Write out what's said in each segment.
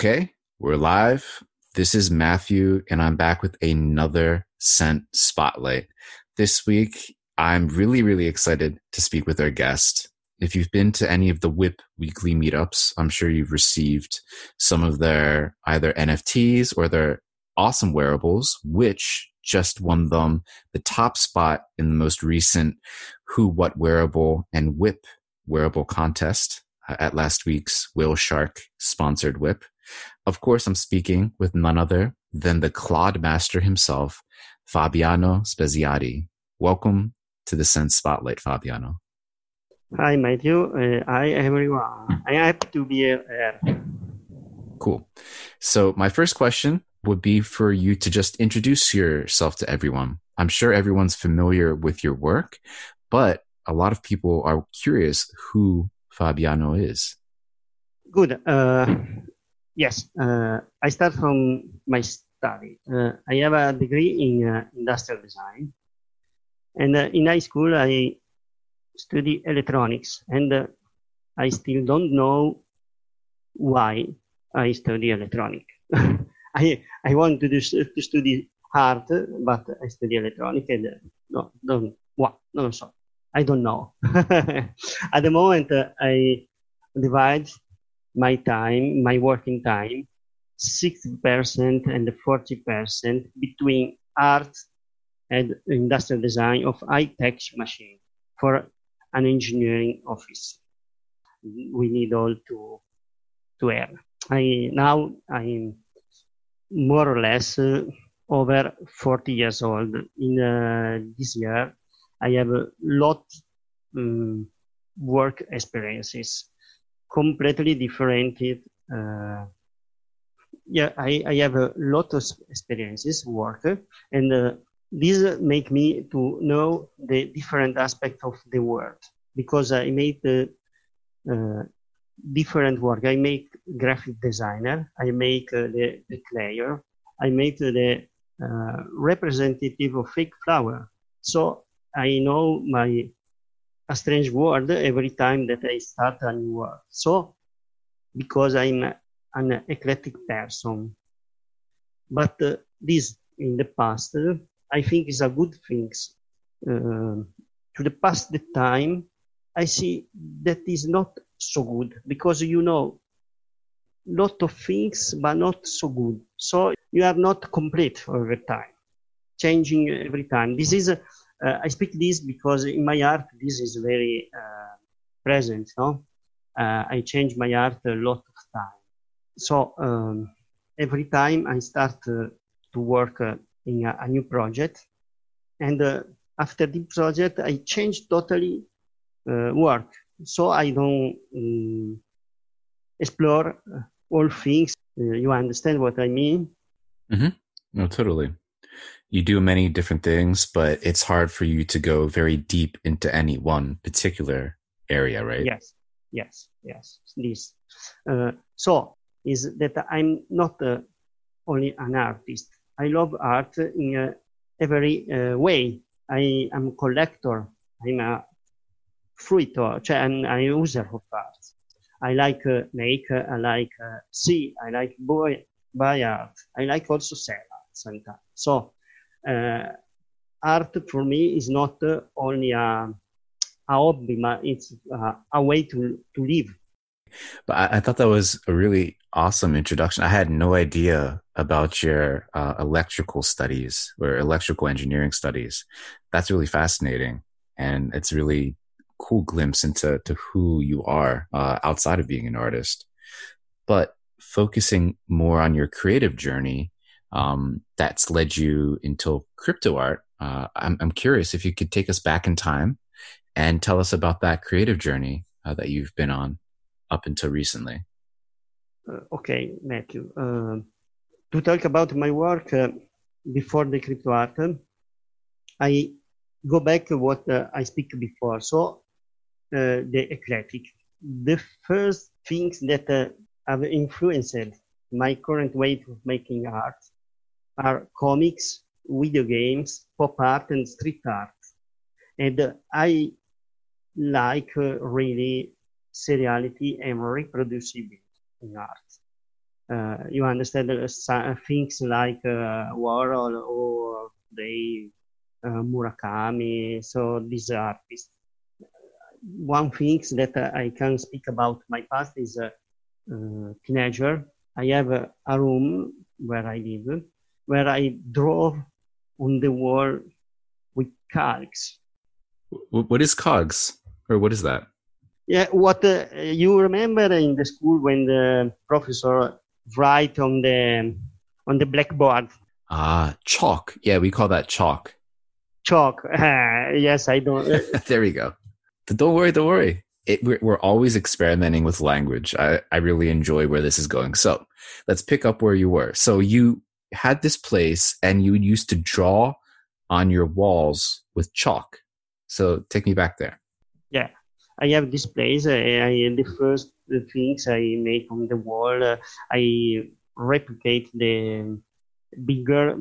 Okay, we're live. This is Matthew, and I'm back with another Cent Spotlight. This week, I'm really, really excited to speak with our guest. If you've been to any of the WIP weekly meetups, I'm sure you've received some of their either NFTs or their awesome wearables, which just won them the top spot in the most recent Who What Wearable and WIP wearable contest uh, at last week's Will Shark sponsored WIP. Of course, I'm speaking with none other than the clod master himself, Fabiano Speziari. Welcome to the Cent Spotlight, Fabiano. Hi, Matthew. Uh, hi, everyone. I'm happy to be here. Cool. So, my first question would be for you to just introduce yourself to everyone. I'm sure everyone's familiar with your work, but a lot of people are curious who Fabiano is. Good. Uh, yes, uh, I start from my study. Uh, I have a degree in uh, industrial design, and uh, in high school I study electronics, and uh, I still don't know why I study electronics. I I want to do to study art, but I study electronics and uh, no, don't what no, so I don't know. At the moment, I divide my time, my working time, 60% and 40% between art and industrial design of high-tech machine for an engineering office. We need all to to earn. I now I'm more or less uh, over 40 years old. In uh, this year, I have a lot um, work experiences, completely different. Uh, yeah, I, I have a lot of experiences work, and uh, these make me to know the different aspect of the world because I made the uh, different work. I make graphic designer. I make uh, the, the player. I make the uh, representative of fake flower. So I know my a strange word every time that I start a new word. So because I'm an eclectic person, but uh, this in the past uh, I think is a good thing. Uh, to the past the time, I see that is not so good because you know lot of things but not so good so you are not complete over time changing every time this is uh, i speak this because in my art this is very uh, present no uh, i change my art a lot of time so um, every time i start uh, to work uh, in a, a, new project and uh, after the project i change totally work so I don't um, explore all things. You understand what I mean? Mm-hmm. No, totally. You do many different things, but it's hard for you to go very deep into any one particular area, right? Yes, yes, yes. This. Uh, so is that I'm not uh, only an artist. I love art in every uh, way. I am a collector. I'm a fruito, cioè I'm, I user of art. I like uh, make, uh, I like uh, see, I like buy, buy art. I like also sell art sometimes. So uh, art for me is not uh, only a, a hobby, but it's uh, a way to, to live. But I, I, thought that was a really awesome introduction. I had no idea about your uh, electrical studies or electrical engineering studies. That's really fascinating. And it's really cool glimpse into to who you are uh, outside of being an artist. But focusing more on your creative journey um, that's led you into crypto art, uh, I'm, I'm curious if you could take us back in time and tell us about that creative journey uh, that you've been on up until recently. Uh, okay, Matthew. Uh, to talk about my work uh, before the crypto art, I go back to what uh, I speak before. So uh, the eclectic. The first things that have influenced my current way of making art are comics, video games, pop art, and street art. And uh, I like uh, really seriality and reproducibility in art. Uh, you understand uh, things like uh, Warhol or the uh, Murakami. So these artists. One thing that I can speak about my past is a teenager. I have a, a room where I live, where I draw on the wall with cogs. What is cogs, or what is that? Yeah, what uh, you remember in the school when the professor write on the on the blackboard? Ah, chalk. Yeah, we call that chalk. Chalk. yes, I don't. there we go. Don't worry. Don't worry. It, we're, we're always experimenting with language. I, I really enjoy where this is going. So let's pick up where you were. So you had this place and you used to draw on your walls with chalk. So take me back there. Yeah, I have this place. I, I the first things I make on the wall. Uh, I replicate the bigger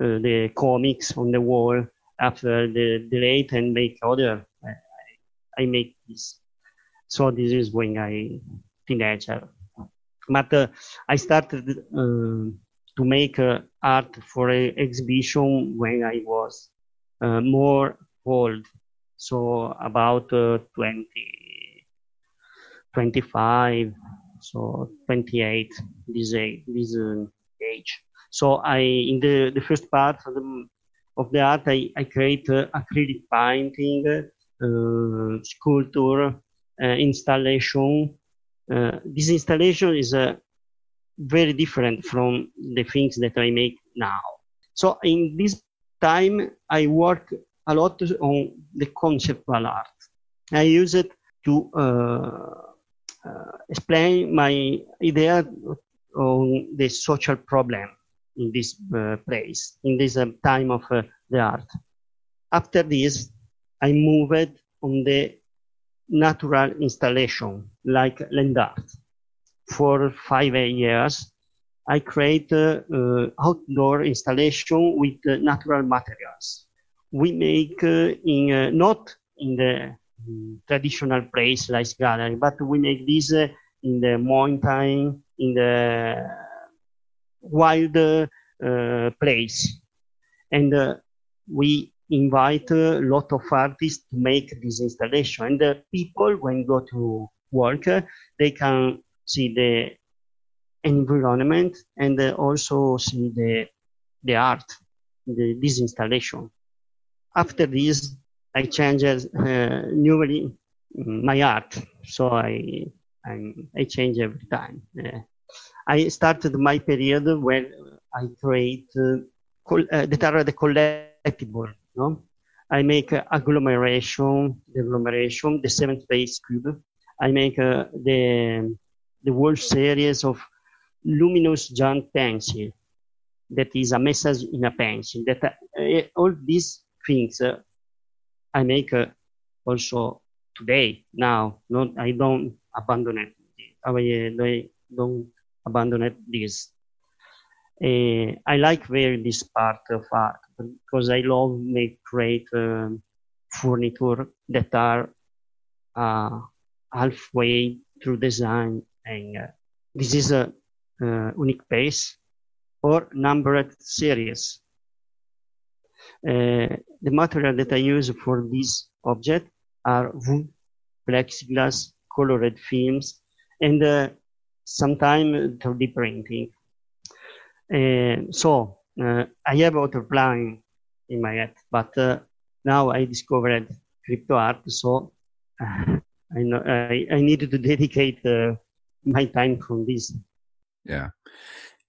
uh, the comics on the wall after the delete and make other. I, I make this. So this is when I teenager. But uh, I started uh, to make uh, art for an exhibition when I was uh, more old, so about uh, 20, 25, so 28, this age. So I, in the, the first part of the, of the art, I, I create uh, acrylic painting, uh, sculpture, uh, installation. this installation is a very different from the things that I make now. So in this time, I work a lot on the conceptual art. I use it to uh, uh, explain my idea on the social problem in this uh, place, in this uh, time of uh, the art. After this, I moved on the natural installation, like land art for five years, I create uh, outdoor installation with uh, natural materials. We make uh, in uh, not in the traditional place like gallery, but we make this uh, in the mountain, in the wild place, and we invite a lot of artists to make this installation. And people, when go to work, they can see the environment and also see the, the art, the, this installation. After this, I changed uh, newly my art, so I, I, I change every time. Uh, I started my period when I create uh, col- uh, the collectible. No? I make uh, agglomeration, the agglomeration, the seventh base cube. I make uh, the the whole series of luminous giant pencil that is a message in a pencil that uh, all these things uh, i make uh, also today now not i don't abandon it. I, I don't abandon it this. Uh, i like very this part of art because i love make great um, furniture that are uh, halfway through design and uh, this is a uh, unique base or numbered series. Uh, the material that I use for this object are wood, plexiglass, colored films, and uh, sometimes 3D printing. Uh, so uh, I have outline in my head, but now I discovered crypto art, so I, know, I, I needed to dedicate my time from this. Yeah.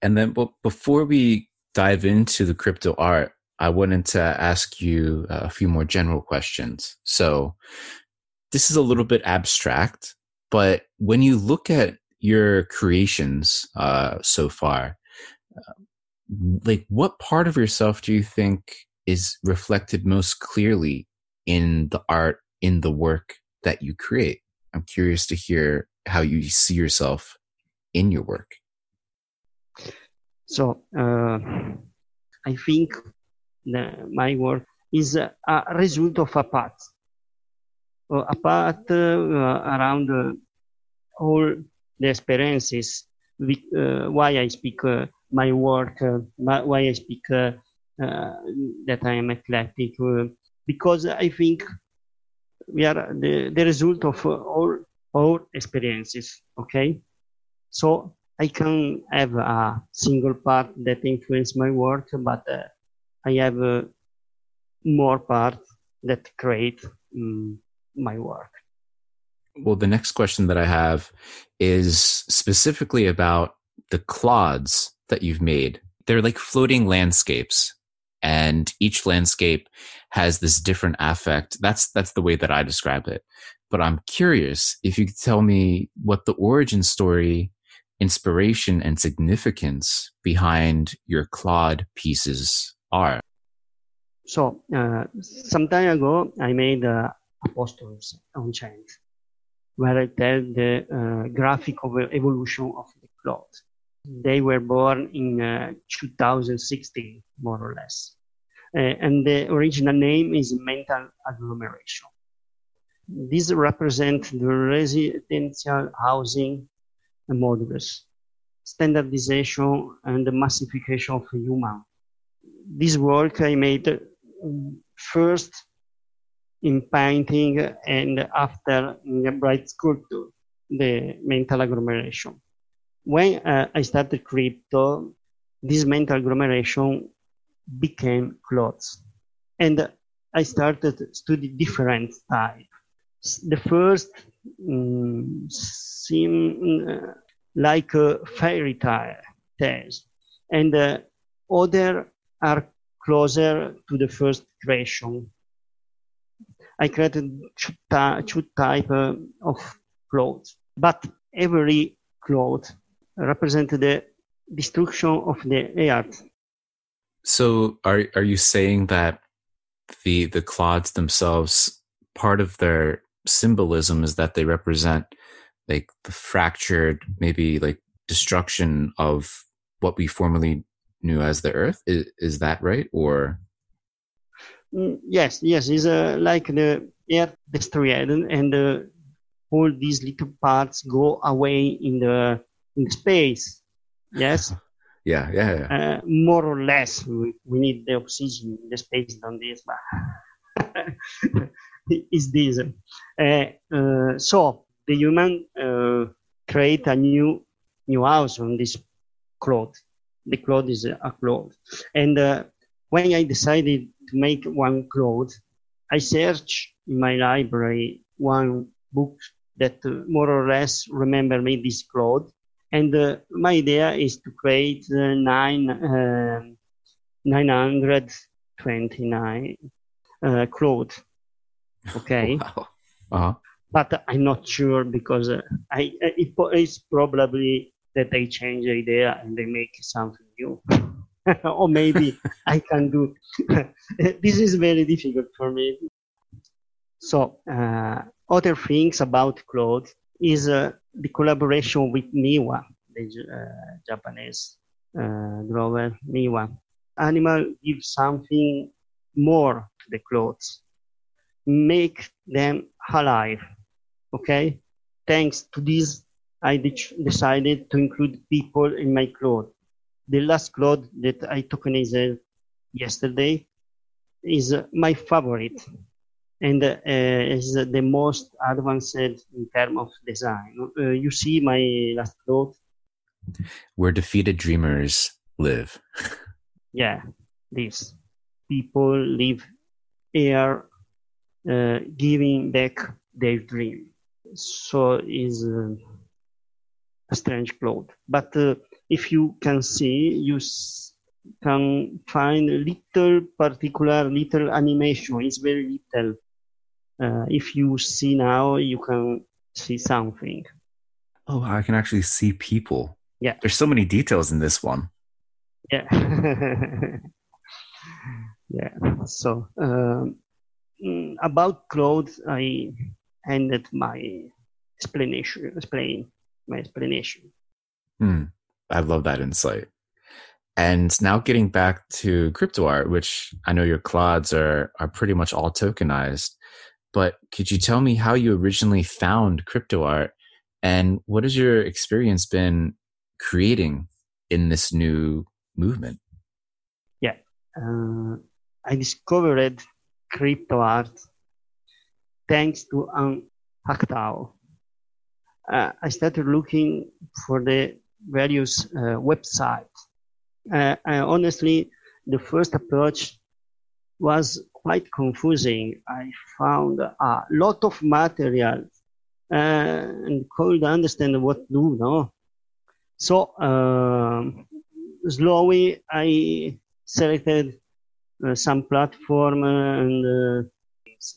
And then but before we dive into the crypto art, I wanted to ask you a few more general questions. So this is a little bit abstract, but when you look at your creations uh, so far, uh, like what part of yourself do you think is reflected most clearly in the art, in the work that you create? I'm curious to hear how you see yourself in your work. So uh, I think my work is a, result of a path, a path uh, around uh, all the experiences, uh, why I speak uh, my work, uh, why I speak that I am eclectic, because I think we are the, the result of all our experiences. Okay, so I can have a single part that influence my work, but I have more part that create um, my work. Well, the next question that I have is specifically about the clods that you've made. They're like floating landscapes, and each landscape has this different affect. That's that's the way that I describe it. But I'm curious if you could tell me what the origin story, inspiration, and significance behind your clod pieces are. So, uh, some time ago, I made uh, Apostles on Change, where I tell the uh, graphic of evolution of the cloud. They were born in uh, 2016, more or less. Uh, and the original name is mental agglomeration. This represents the residential housing modulus, standardization and the massification of human. This work I made first in painting and after in bright sculpture, the mental agglomeration. When uh, I started crypto, this mental agglomeration became clothes. And I started to study different types. The first um, seemed uh, like a fairy tale, tales, and uh, other are closer to the first creation. I created two, two type uh, of clothes, but every cloth represented the destruction of the earth. So, are are you saying that the the clods themselves, part of their symbolism is that they represent like the fractured, maybe like destruction of what we formerly knew as the earth is, is that right or mm, yes yes it's uh, like the earth destroyed and uh, all these little parts go away in the in space yes yeah yeah, yeah. Uh, more or less we, we, need the oxygen in the space than this but is this uh, uh, so the human uh, create a new new house on this cloth the cloth is a cloth. And uh, when I decided to make one cloth, I searched in my library one book that uh, more or less remember me this cloth. And uh, my idea is to create uh, nine, uh, 929 uh, clothes. Okay. wow. Uh-huh. But I'm not sure because uh, I, it, it's probably that they change the idea and they make something new. or maybe I can do. this is very difficult for me. So uh, other things about Claude is uh, the collaboration with Niwa, the uh, Japanese uh, grower Niwa. Animal give something more to the clothes, make them alive. Okay, thanks to this I de- decided to include people in my clothes. The last cloth that I tokenized yesterday is my favorite and uh, is the most advanced in terms of design. Uh, you see my last cloth? Where defeated dreamers live. yeah, this. People live here uh, giving back their dream. So is uh, a strange cloth. But uh, if you can see, you s- can find little particular little animation. It's very little. Uh, if you see now, you can see something. Oh, I can actually see people. Yeah. There's so many details in this one. Yeah. yeah. So um, mm, about clothes, I ended my explanation. Explain my explanation. Hmm. I love that insight. And now getting back to crypto art, which I know your clods are are pretty much all tokenized, but could you tell me how you originally found crypto art And what has your experience been creating in this new movement? Yeah, uh, I discovered crypto art thanks to um, Hackatao. Uh, I started looking for the various uh, websites. Uh, honestly, the first approach was quite confusing. I found a lot of material and could understand what do. No, so um, slowly I selected uh, some platform and uh,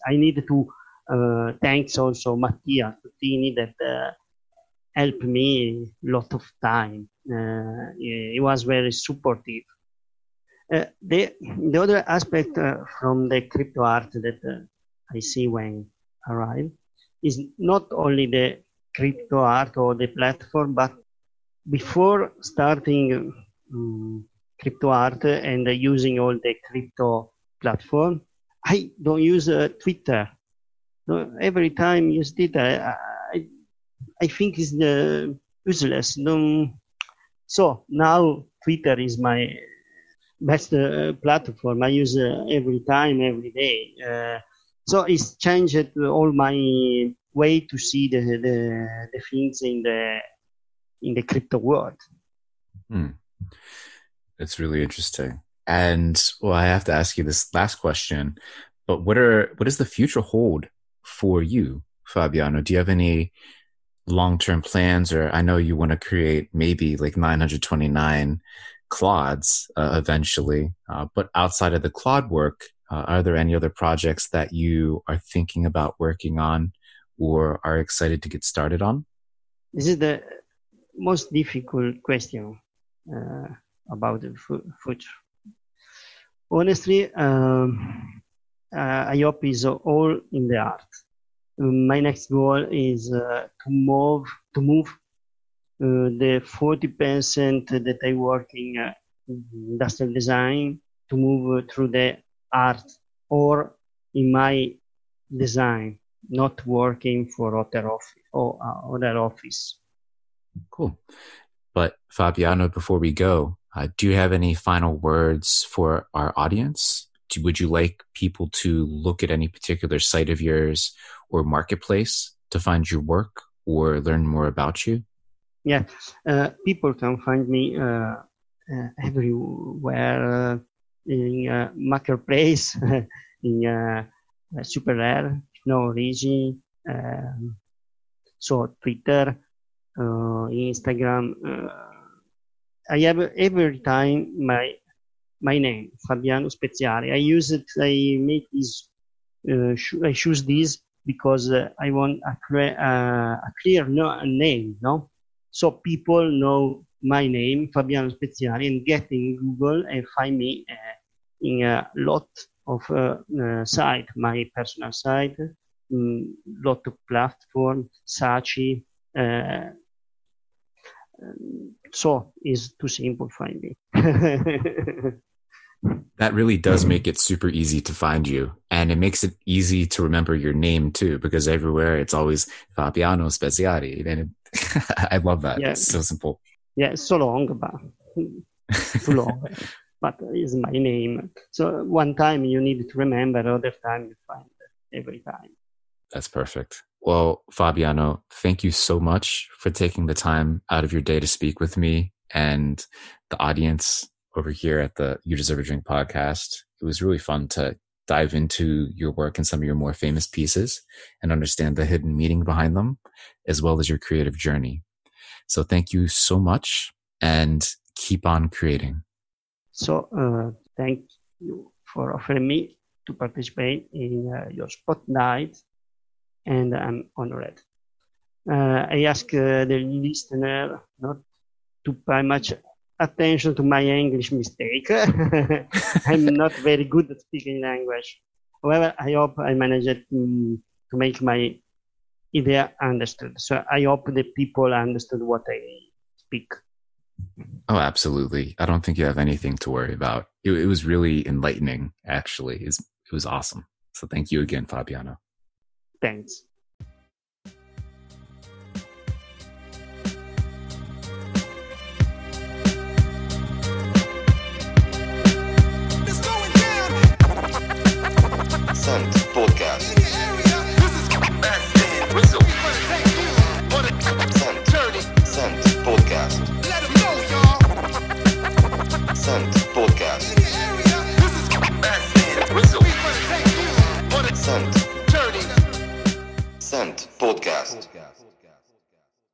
I need to uh, thanks also Mattia Tuttini that uh, helped me a lot of time. Uh, he was very supportive. Uh, the the other aspect uh, from the crypto art that uh, I see when I arrive is not only the crypto art or the platform, but before starting um, crypto art and using all the crypto platform, I don't use Twitter. So every time you use Twitter, I, I think it's the useless. No, so now Twitter is my best uh, platform. I use uh, every time, every day. Uh, so it's changed all my way to see the, the, the things in the in the crypto world. Hmm. That's really interesting. And well, I have to ask you this last question. But what are what does the future hold for you, Fabiano? Do you have any long term plans, or I know you want to create maybe like 929 clods uh, eventually, uh, but outside of the clod work, uh, are there any other projects that you are thinking about working on or are excited to get started on? This is the most difficult question uh, about the future. Honestly, um, uh, I hope is all in the art. My next goal is uh, to move to move the 40% that I work in uh, industrial design to move through the art or in my design, not working for other office or uh, other office. Cool. But Fabiano, before we go, uh, do you have any final words for our audience? would you like people to look at any particular site of yours or marketplace to find your work or learn more about you? Yeah, uh, people can find me uh, uh, everywhere in marketplace, in SuperRare, No Origin, um, so Twitter, Instagram. I have every time my my name, Fabiano Speziari. I use it, I make this, uh, I choose this because uh, I want a, cre- uh, a clear no- name, no? So people know my name, Fabiano Speziari, and get in Google and find me uh, in a lot of uh, uh, site, my personal site, um, lot of platform, Saatchi, um, so it's too simple find me. that really does mm-hmm. make it super easy to find you and it makes it easy to remember your name too because everywhere it's always fabiano speziari and it, i love that. Yeah. it's so simple. Yeah it's so long but too long. But it's my name. So one time you need to remember other time you find it every time. That's perfect. Well fabiano thank you so much for taking the time out of your day to speak with me and the audience over here at the You Deserve a Drink podcast. It was really fun to dive into your work and some of your more famous pieces and understand the hidden meaning behind them, as well as your creative journey. So thank you so much and keep on creating. So uh, thank you for offering me to participate in uh, your spotlight, and I'm honored. Uh, I ask uh, the listener not to pay much attention to my English mistake. I'm not very good at speaking language. However, I hope I managed to, to make my idea understood. So I hope the people understood what I speak. Oh, absolutely. I don't think you have anything to worry about. It, it was really enlightening, actually. It's, it was awesome. So thank you again, Fabiano. Thanks. Podcast.